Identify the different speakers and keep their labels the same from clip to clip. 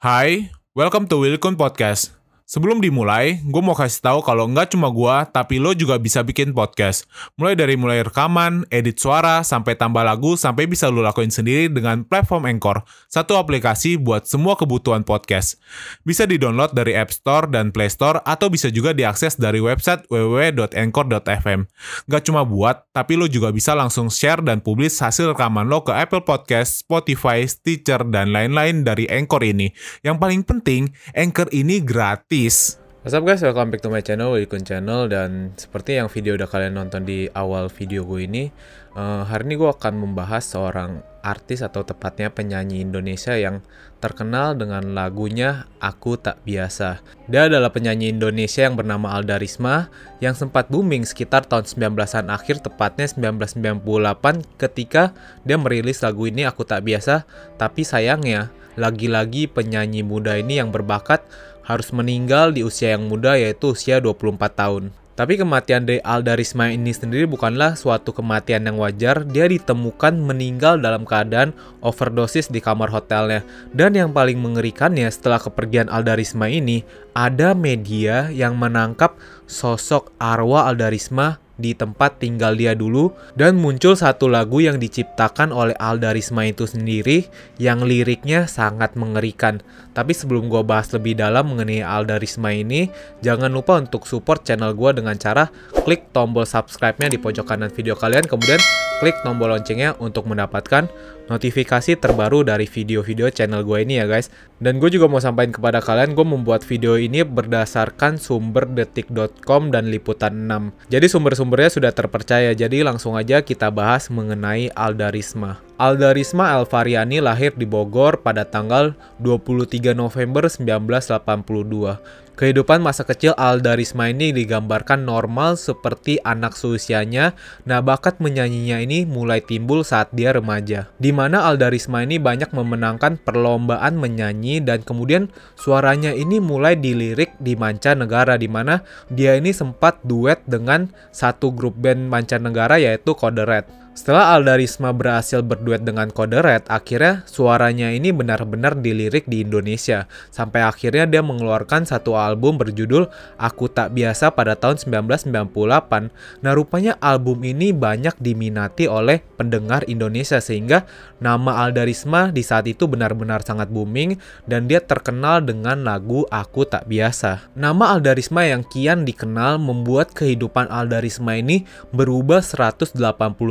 Speaker 1: Hai, welcome to Wilkun Podcast. Sebelum dimulai, gue mau kasih tahu kalau nggak cuma gue, tapi lo juga bisa bikin podcast. Mulai dari mulai rekaman, edit suara, sampai tambah lagu, sampai bisa lo lakuin sendiri dengan platform Anchor, satu aplikasi buat semua kebutuhan podcast. Bisa di-download dari App Store dan Play Store, atau bisa juga diakses dari website www.anchor.fm. Nggak cuma buat, tapi lo juga bisa langsung share dan publish hasil rekaman lo ke Apple Podcast, Spotify, Stitcher, dan lain-lain dari Anchor ini. Yang paling penting, Anchor ini gratis gratis.
Speaker 2: What's up guys, welcome back to my channel, Wilkun Channel. Dan seperti yang video udah kalian nonton di awal video gue ini uh, Hari ini gue akan membahas seorang artis atau tepatnya penyanyi Indonesia yang terkenal dengan lagunya Aku Tak Biasa. Dia adalah penyanyi Indonesia yang bernama Alda Risma Yang sempat booming sekitar tahun 19-an akhir tepatnya 1998 Ketika dia merilis lagu ini Aku Tak Biasa. Tapi sayangnya lagi-lagi penyanyi muda ini yang berbakat harus meninggal di usia yang muda yaitu usia 24 tahun. Tapi kematian dari Alda Risma ini sendiri bukanlah suatu kematian yang wajar. Dia ditemukan meninggal dalam keadaan overdosis di kamar hotelnya. Dan yang paling mengerikannya setelah kepergian Alda Risma ini, ada media yang menangkap sosok arwah Alda Risma di tempat tinggal dia dulu dan muncul satu lagu yang diciptakan oleh Alda Risma itu sendiri yang liriknya sangat mengerikan. Tapi sebelum gue bahas lebih dalam mengenai Alda Risma ini, jangan lupa untuk support channel gue dengan cara klik tombol subscribe-nya di pojok kanan video kalian, kemudian klik tombol loncengnya untuk mendapatkan notifikasi terbaru dari video-video channel gue ini ya guys. Dan gue juga mau sampaikan kepada kalian, gue membuat video ini berdasarkan sumber detik.com dan liputan 6. Jadi sumber-sumbernya sudah terpercaya, jadi langsung aja kita bahas mengenai Alda Risma. Alda Risma Alvariani lahir di Bogor pada tanggal 23 November 1982. Kehidupan masa kecil Alda Risma ini digambarkan normal seperti anak seusianya. Nah, bakat menyanyinya ini mulai timbul saat dia remaja. Di mana Alda Risma ini banyak memenangkan perlombaan menyanyi dan kemudian suaranya ini mulai dilirik di mancanegara di mana dia ini sempat duet dengan satu grup band mancanegara yaitu Kode Red. Setelah Alda Risma berhasil berduet dengan Kode Red, akhirnya suaranya ini benar-benar dilirik di Indonesia. Sampai akhirnya dia mengeluarkan satu album berjudul Aku Tak Biasa pada tahun 1998. Nah rupanya album ini banyak diminati oleh pendengar Indonesia sehingga nama Alda Risma di saat itu benar-benar sangat booming dan dia terkenal dengan lagu Aku Tak Biasa. Nama Alda Risma yang kian dikenal membuat kehidupan Alda Risma ini berubah 180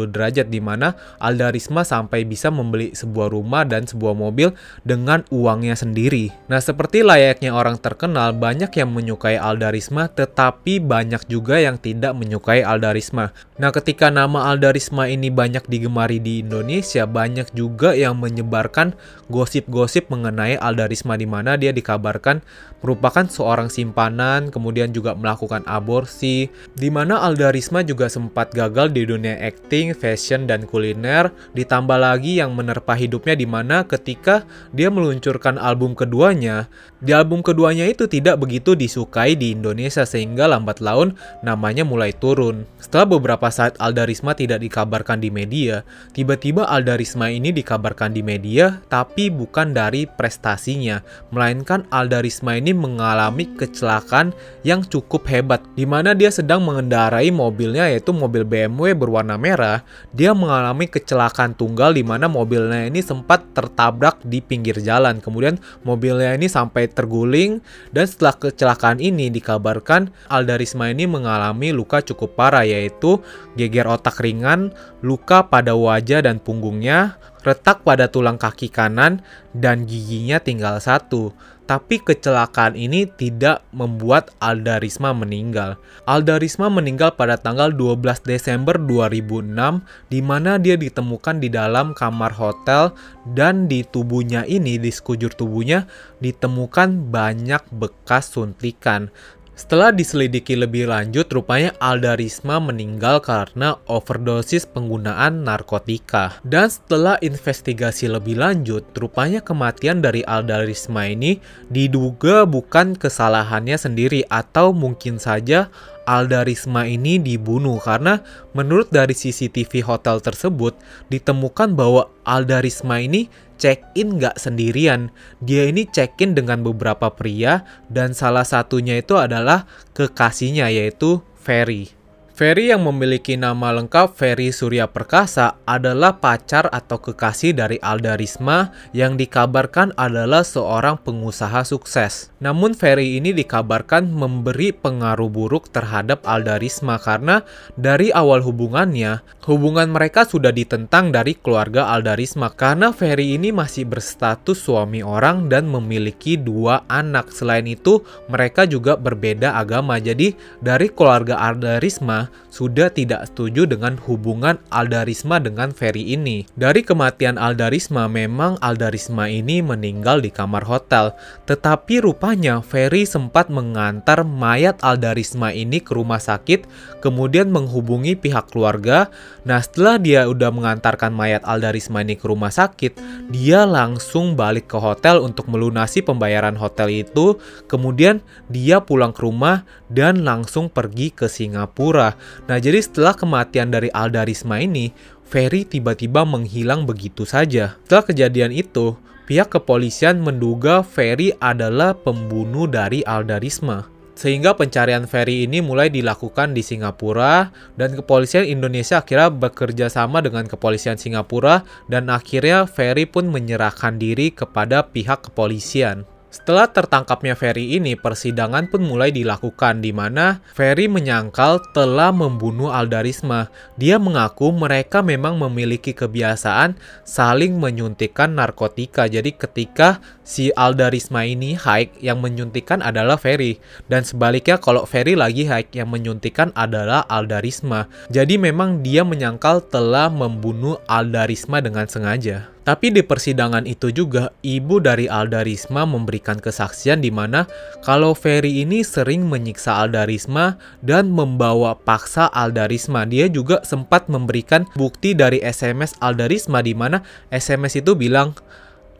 Speaker 2: derajat derajat di mana Alda Risma sampai bisa membeli sebuah rumah dan sebuah mobil dengan uangnya sendiri. Nah, seperti layaknya orang terkenal, banyak yang menyukai Alda Risma, tetapi banyak juga yang tidak menyukai Alda Risma. Nah, ketika nama Alda Risma ini banyak digemari di Indonesia, banyak juga yang menyebarkan gosip-gosip mengenai Alda Risma di mana dia dikabarkan merupakan seorang simpanan, kemudian juga melakukan aborsi, di mana Alda Risma juga sempat gagal di dunia acting, fashion, fashion dan kuliner, ditambah lagi yang menerpa hidupnya di mana ketika dia meluncurkan album keduanya, di album keduanya itu tidak begitu disukai di Indonesia sehingga lambat laun namanya mulai turun. Setelah beberapa saat Alda Risma tidak dikabarkan di media, tiba-tiba Alda Risma ini dikabarkan di media tapi bukan dari prestasinya, melainkan Alda Risma ini mengalami kecelakaan yang cukup hebat di mana dia sedang mengendarai mobilnya yaitu mobil BMW berwarna merah dia mengalami kecelakaan tunggal di mana mobilnya ini sempat tertabrak di pinggir jalan. Kemudian mobilnya ini sampai terguling dan setelah kecelakaan ini dikabarkan Alda Risma ini mengalami luka cukup parah yaitu geger otak ringan, luka pada wajah dan punggungnya, retak pada tulang kaki kanan, dan giginya tinggal satu. Tapi kecelakaan ini tidak membuat Alda Risma meninggal. Alda Risma meninggal pada tanggal 12 Desember 2006 di mana dia ditemukan di dalam kamar hotel dan di tubuhnya ini di sekujur tubuhnya ditemukan banyak bekas suntikan. Setelah diselidiki lebih lanjut, rupanya Alda Risma meninggal karena overdosis penggunaan narkotika. Dan setelah investigasi lebih lanjut, rupanya kematian dari Alda Risma ini diduga bukan kesalahannya sendiri atau mungkin saja Alda Risma ini dibunuh karena menurut dari CCTV hotel tersebut ditemukan bahwa Alda Risma ini check-in nggak sendirian. Dia ini check-in dengan beberapa pria dan salah satunya itu adalah kekasihnya yaitu Ferry. Ferry yang memiliki nama lengkap Ferry Surya Perkasa adalah pacar atau kekasih dari Alda Risma yang dikabarkan adalah seorang pengusaha sukses. Namun Ferry ini dikabarkan memberi pengaruh buruk terhadap Alda Risma karena dari awal hubungannya, hubungan mereka sudah ditentang dari keluarga Alda Risma karena Ferry ini masih berstatus suami orang dan memiliki dua anak. Selain itu, mereka juga berbeda agama. Jadi dari keluarga Alda Risma sudah tidak setuju dengan hubungan Aldarisma dengan Ferry ini. Dari kematian Aldarisma, memang Aldarisma ini meninggal di kamar hotel. Tetapi rupanya Ferry sempat mengantar mayat Aldarisma ini ke rumah sakit, kemudian menghubungi pihak keluarga. Nah setelah dia udah mengantarkan mayat Aldarisma ini ke rumah sakit, dia langsung balik ke hotel untuk melunasi pembayaran hotel itu. Kemudian dia pulang ke rumah dan langsung pergi ke Singapura. Nah, jadi setelah kematian dari Alda Risma ini, Ferry tiba-tiba menghilang begitu saja. Setelah kejadian itu, pihak kepolisian menduga Ferry adalah pembunuh dari Alda Risma. Sehingga pencarian Ferry ini mulai dilakukan di Singapura dan kepolisian Indonesia akhirnya bekerja sama dengan kepolisian Singapura dan akhirnya Ferry pun menyerahkan diri kepada pihak kepolisian. Setelah tertangkapnya Ferry ini, persidangan pun mulai dilakukan di mana Ferry menyangkal telah membunuh Aldarisma. Dia mengaku mereka memang memiliki kebiasaan saling menyuntikkan narkotika. Jadi ketika si Aldarisma ini hike, yang menyuntikkan adalah Ferry. Dan sebaliknya kalau Ferry lagi hike, yang menyuntikkan adalah Aldarisma. Jadi memang dia menyangkal telah membunuh Aldarisma dengan sengaja. Tapi di persidangan itu juga, ibu dari Alda Risma memberikan kesaksian di mana kalau Ferry ini sering menyiksa Alda Risma dan membawa paksa Alda Risma. Dia juga sempat memberikan bukti dari SMS Alda Risma di mana SMS itu bilang,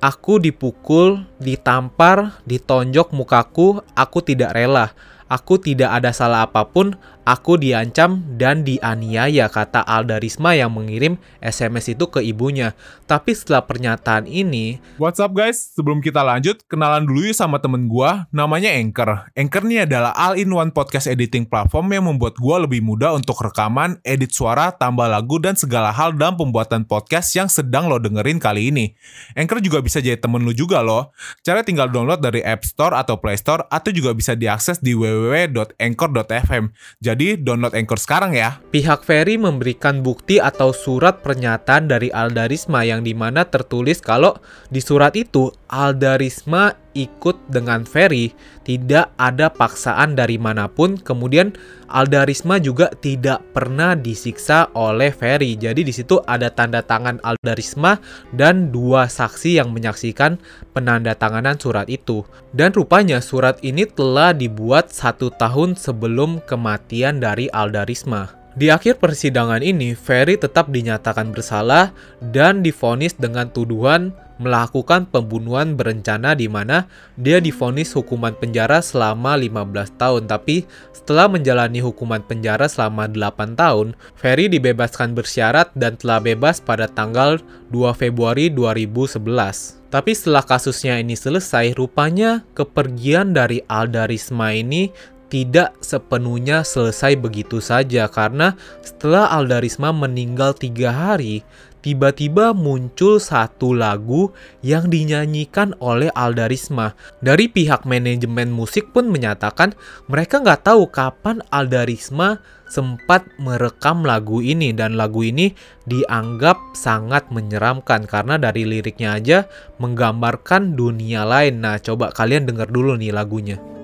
Speaker 2: Aku dipukul, ditampar, ditonjok mukaku, aku tidak rela. Aku tidak ada salah apa pun, aku diancam dan dianiaya, kata Alda Risma yang mengirim SMS itu ke ibunya. Tapi setelah pernyataan ini...
Speaker 1: What's up guys? Sebelum kita lanjut, kenalan dulu yuk sama temen gua, namanya Anchor. Anchor ini adalah all-in-one podcast editing platform yang membuat gua lebih mudah untuk rekaman, edit suara, tambah lagu, dan segala hal dalam pembuatan podcast yang sedang lo dengerin kali ini. Anchor juga bisa jadi temen lu juga loh. Cara tinggal download dari App Store atau Play Store, atau juga bisa diakses di www www.anchor.fm. Jadi download Anchor sekarang ya.
Speaker 2: Pihak Ferry memberikan bukti atau surat pernyataan dari Aldarisma yang di mana tertulis kalau di surat itu Aldarisma ikut dengan Ferry, tidak ada paksaan dari mana pun. Kemudian Aldarisma juga tidak pernah disiksa oleh Ferry. Jadi di situ ada tanda tangan Aldarisma dan dua saksi yang menyaksikan penandatanganan surat itu. Dan rupanya surat ini telah dibuat satu tahun sebelum kematian dari Aldarisma. Di akhir persidangan ini, Ferry tetap dinyatakan bersalah dan difonis dengan tuduhan melakukan pembunuhan berencana di mana dia difonis hukuman penjara selama 15 tahun. Tapi setelah menjalani hukuman penjara selama 8 tahun, Ferry dibebaskan bersyarat dan telah bebas pada tanggal 2 Februari 2011. Tapi setelah kasusnya ini selesai, rupanya kepergian dari Alda Risma ini tidak sepenuhnya selesai begitu saja karena setelah Aldarisma meninggal tiga hari, tiba-tiba muncul satu lagu yang dinyanyikan oleh Aldarisma. Dari pihak manajemen musik pun menyatakan mereka nggak tahu kapan Aldarisma sempat merekam lagu ini dan lagu ini dianggap sangat menyeramkan karena dari liriknya aja menggambarkan dunia lain. Nah, coba kalian dengar dulu nih lagunya.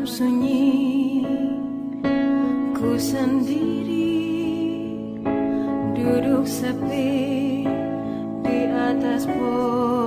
Speaker 3: Sunyi Ku sendiri Duduk sepi Di atas pohon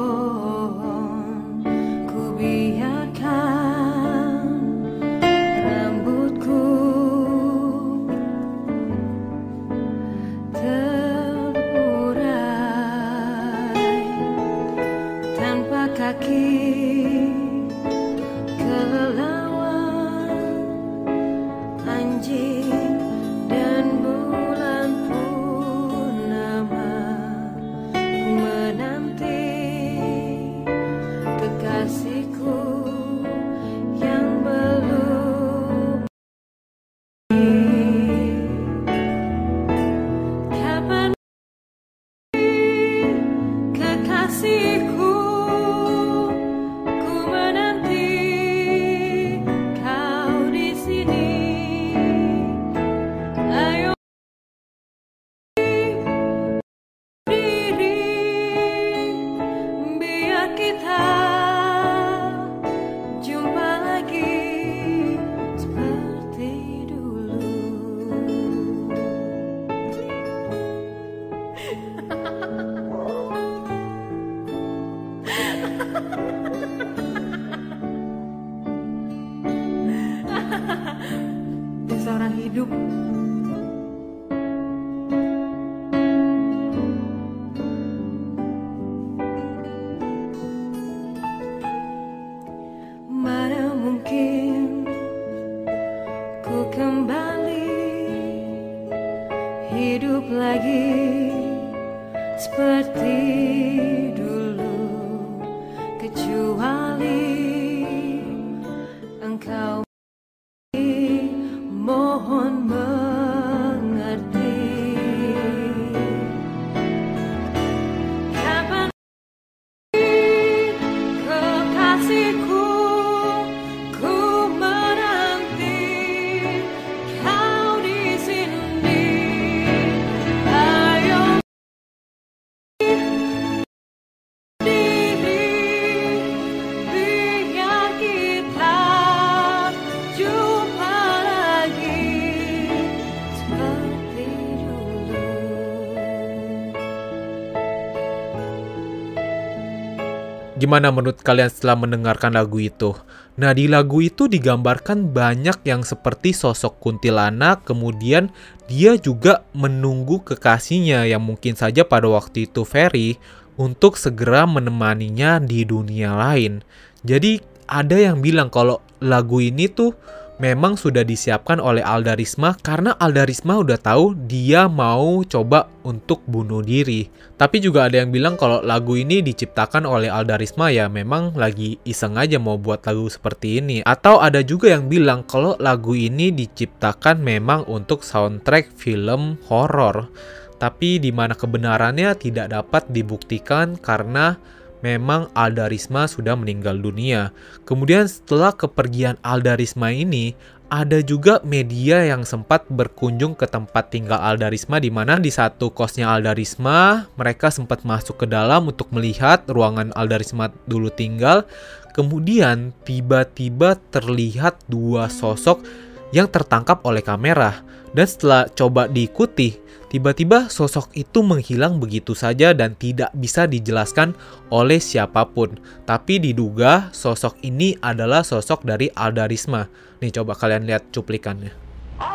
Speaker 2: Gimana menurut kalian setelah mendengarkan lagu itu? Nah, di lagu itu digambarkan banyak yang seperti sosok kuntilanak, kemudian dia juga menunggu kekasihnya yang mungkin saja pada waktu itu Ferry untuk segera menemaninya di dunia lain. Jadi ada yang bilang kalau lagu ini tuh memang sudah disiapkan oleh Alda Risma karena Alda Risma udah tahu dia mau coba untuk bunuh diri. Tapi juga ada yang bilang kalau lagu ini diciptakan oleh Alda Risma ya memang lagi iseng aja mau buat lagu seperti ini. Atau ada juga yang bilang kalau lagu ini diciptakan memang untuk soundtrack film horor. Tapi di mana kebenarannya tidak dapat dibuktikan karena memang Alda Risma sudah meninggal dunia. Kemudian setelah kepergian Alda Risma ini, ada juga media yang sempat berkunjung ke tempat tinggal Alda Risma di mana di satu kosnya Alda Risma, mereka sempat masuk ke dalam untuk melihat ruangan Alda Risma dulu tinggal. Kemudian tiba-tiba terlihat dua sosok yang tertangkap oleh kamera. Dan setelah coba diikuti, tiba-tiba sosok itu menghilang begitu saja dan tidak bisa dijelaskan oleh siapa pun. Tapi diduga sosok ini adalah sosok dari Alda Risma. Nih coba kalian lihat cuplikannya.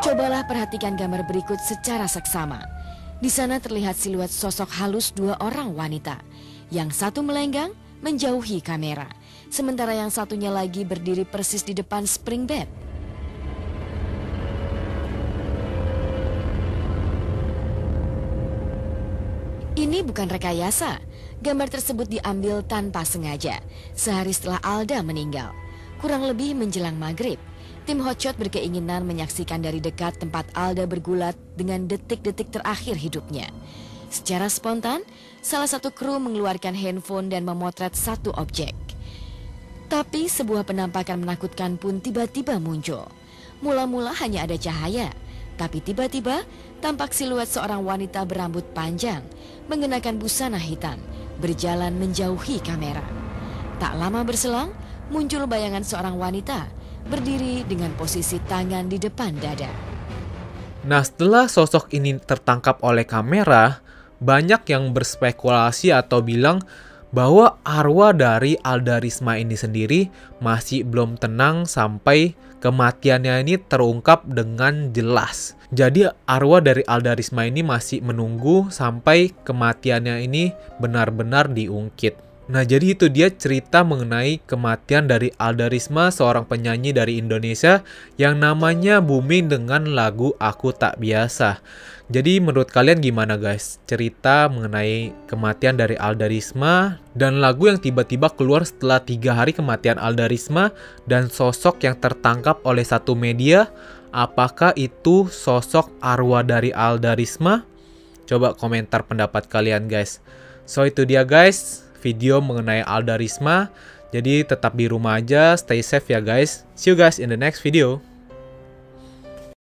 Speaker 4: Cobalah perhatikan gambar berikut secara seksama. Di sana terlihat siluet sosok halus dua orang wanita. Yang satu melenggang menjauhi kamera, sementara yang satunya lagi berdiri persis di depan spring bed. Ini bukan rekayasa. Gambar tersebut diambil tanpa sengaja, sehari setelah Alda meninggal. Kurang lebih menjelang maghrib, tim Hotshot berkeinginan menyaksikan dari dekat tempat Alda bergulat dengan detik-detik terakhir hidupnya. Secara spontan, salah satu kru mengeluarkan handphone dan memotret satu objek. Tapi sebuah penampakan menakutkan pun tiba-tiba muncul. Mula-mula hanya ada cahaya, tapi tiba-tiba tampak siluet seorang wanita berambut panjang, mengenakan busana hitam, berjalan menjauhi kamera. Tak lama berselang, muncul bayangan seorang wanita berdiri dengan posisi tangan di depan dada.
Speaker 2: Nah, setelah sosok ini tertangkap oleh kamera, banyak yang berspekulasi atau bilang bahwa arwah dari Alda Risma ini sendiri masih belum tenang sampai kematiannya ini terungkap dengan jelas. Jadi arwah dari Alda Risma ini masih menunggu sampai kematiannya ini benar-benar diungkit. Nah, jadi itu dia cerita mengenai kematian dari Alda Risma, seorang penyanyi dari Indonesia yang namanya booming dengan lagu Aku Tak Biasa. Jadi menurut kalian gimana guys? Cerita mengenai kematian dari Alda Risma dan lagu yang tiba-tiba keluar setelah tiga hari kematian Alda Risma dan sosok yang tertangkap oleh satu media. Apakah itu sosok arwah dari Alda Risma? Coba komentar pendapat kalian guys. So itu dia guys, video mengenai Alda Risma. Jadi tetap di rumah aja, stay safe ya guys. See you guys in the next video.